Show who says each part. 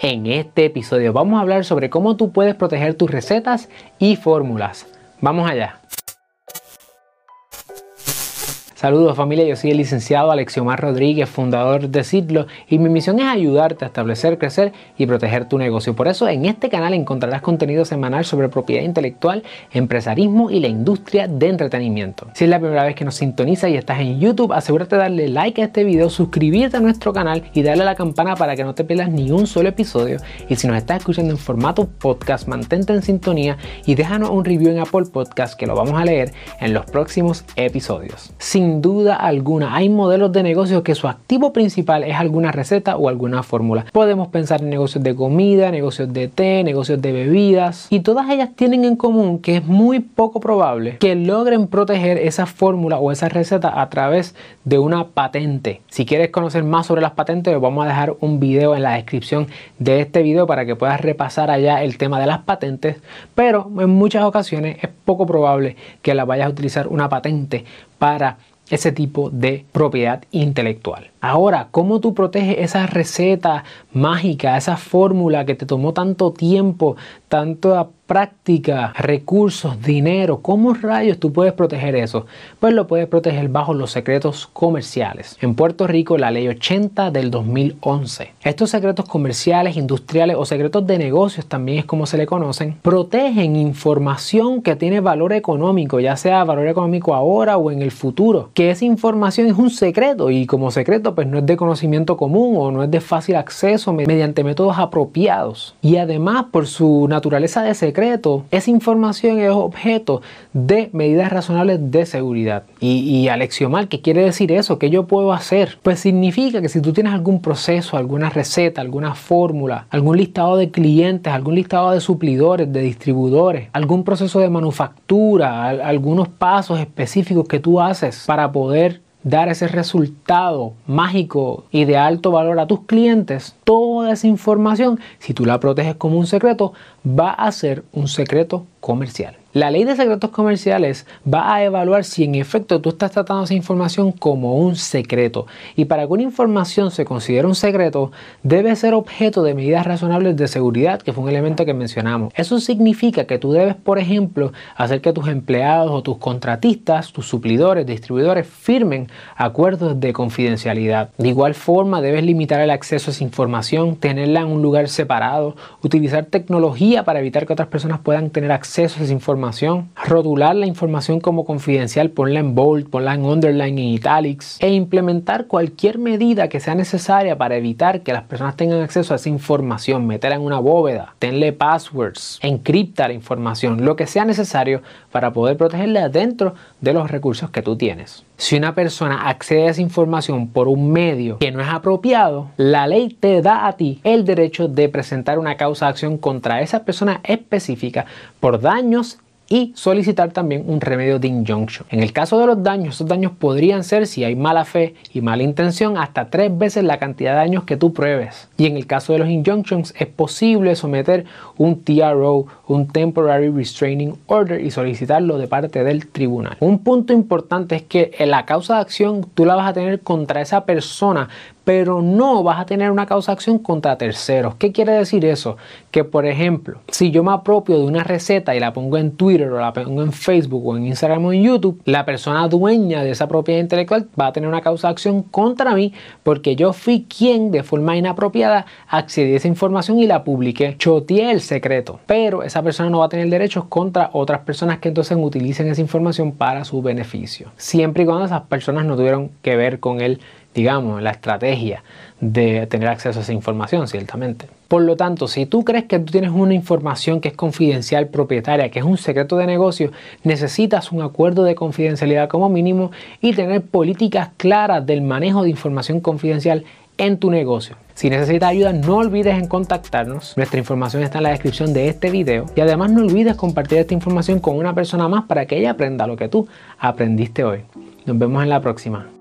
Speaker 1: En este episodio vamos a hablar sobre cómo tú puedes proteger tus recetas y fórmulas. Vamos allá. Saludos familia, yo soy el licenciado Alexiomar Rodríguez, fundador de Citlo, y mi misión es ayudarte a establecer, crecer y proteger tu negocio. Por eso en este canal encontrarás contenido semanal sobre propiedad intelectual, empresarismo y la industria de entretenimiento. Si es la primera vez que nos sintoniza y estás en YouTube, asegúrate de darle like a este video, suscribirte a nuestro canal y darle a la campana para que no te pierdas ni un solo episodio. Y si nos estás escuchando en formato podcast, mantente en sintonía y déjanos un review en Apple Podcast que lo vamos a leer en los próximos episodios. Sin duda alguna hay modelos de negocio que su activo principal es alguna receta o alguna fórmula. Podemos pensar en negocios de comida, negocios de té, negocios de bebidas y todas ellas tienen en común que es muy poco probable que logren proteger esa fórmula o esa receta a través de una patente. Si quieres conocer más sobre las patentes, vamos a dejar un video en la descripción de este video para que puedas repasar allá el tema de las patentes, pero en muchas ocasiones es poco probable que la vayas a utilizar una patente para ese tipo de propiedad intelectual. Ahora, ¿cómo tú proteges esa receta mágica, esa fórmula que te tomó tanto tiempo, tanto práctica, recursos, dinero, ¿cómo rayos tú puedes proteger eso? Pues lo puedes proteger bajo los secretos comerciales. En Puerto Rico, la ley 80 del 2011. Estos secretos comerciales, industriales o secretos de negocios también es como se le conocen, protegen información que tiene valor económico, ya sea valor económico ahora o en el futuro. Que esa información es un secreto y como secreto pues no es de conocimiento común o no es de fácil acceso mediante métodos apropiados. Y además por su naturaleza de secreto, esa información es objeto de medidas razonables de seguridad. Y, y Alexiomar, ¿qué quiere decir eso? ¿Qué yo puedo hacer? Pues significa que si tú tienes algún proceso, alguna receta, alguna fórmula, algún listado de clientes, algún listado de suplidores, de distribuidores, algún proceso de manufactura, algunos pasos específicos que tú haces para poder dar ese resultado mágico y de alto valor a tus clientes, toda esa información, si tú la proteges como un secreto, va a ser un secreto comercial. La ley de secretos comerciales va a evaluar si en efecto tú estás tratando esa información como un secreto. Y para que una información se considere un secreto, debe ser objeto de medidas razonables de seguridad, que fue un elemento que mencionamos. Eso significa que tú debes, por ejemplo, hacer que tus empleados o tus contratistas, tus suplidores, distribuidores, firmen acuerdos de confidencialidad. De igual forma, debes limitar el acceso a esa información, tenerla en un lugar separado, utilizar tecnología para evitar que otras personas puedan tener acceso a esa información rotular la información como confidencial, ponla en bold, ponla en underline, en italics e implementar cualquier medida que sea necesaria para evitar que las personas tengan acceso a esa información, meterla en una bóveda, tenle passwords, encripta la información, lo que sea necesario para poder protegerla dentro de los recursos que tú tienes. Si una persona accede a esa información por un medio que no es apropiado, la ley te da a ti el derecho de presentar una causa de acción contra esa persona específica por daños y solicitar también un remedio de injunction. En el caso de los daños, esos daños podrían ser, si hay mala fe y mala intención, hasta tres veces la cantidad de daños que tú pruebes. Y en el caso de los injunctions, es posible someter un TRO, un Temporary Restraining Order, y solicitarlo de parte del tribunal. Un punto importante es que en la causa de acción tú la vas a tener contra esa persona, pero no vas a tener una causa acción contra terceros. ¿Qué quiere decir eso? Que por ejemplo, si yo me apropio de una receta y la pongo en Twitter o la pongo en Facebook o en Instagram o en YouTube, la persona dueña de esa propiedad intelectual va a tener una causa acción contra mí porque yo fui quien de forma inapropiada accedí a esa información y la publiqué. Choteé el secreto, pero esa persona no va a tener derechos contra otras personas que entonces utilicen esa información para su beneficio. Siempre y cuando esas personas no tuvieron que ver con el digamos, la estrategia de tener acceso a esa información, ciertamente. Por lo tanto, si tú crees que tú tienes una información que es confidencial propietaria, que es un secreto de negocio, necesitas un acuerdo de confidencialidad como mínimo y tener políticas claras del manejo de información confidencial en tu negocio. Si necesitas ayuda, no olvides en contactarnos. Nuestra información está en la descripción de este video. Y además no olvides compartir esta información con una persona más para que ella aprenda lo que tú aprendiste hoy. Nos vemos en la próxima.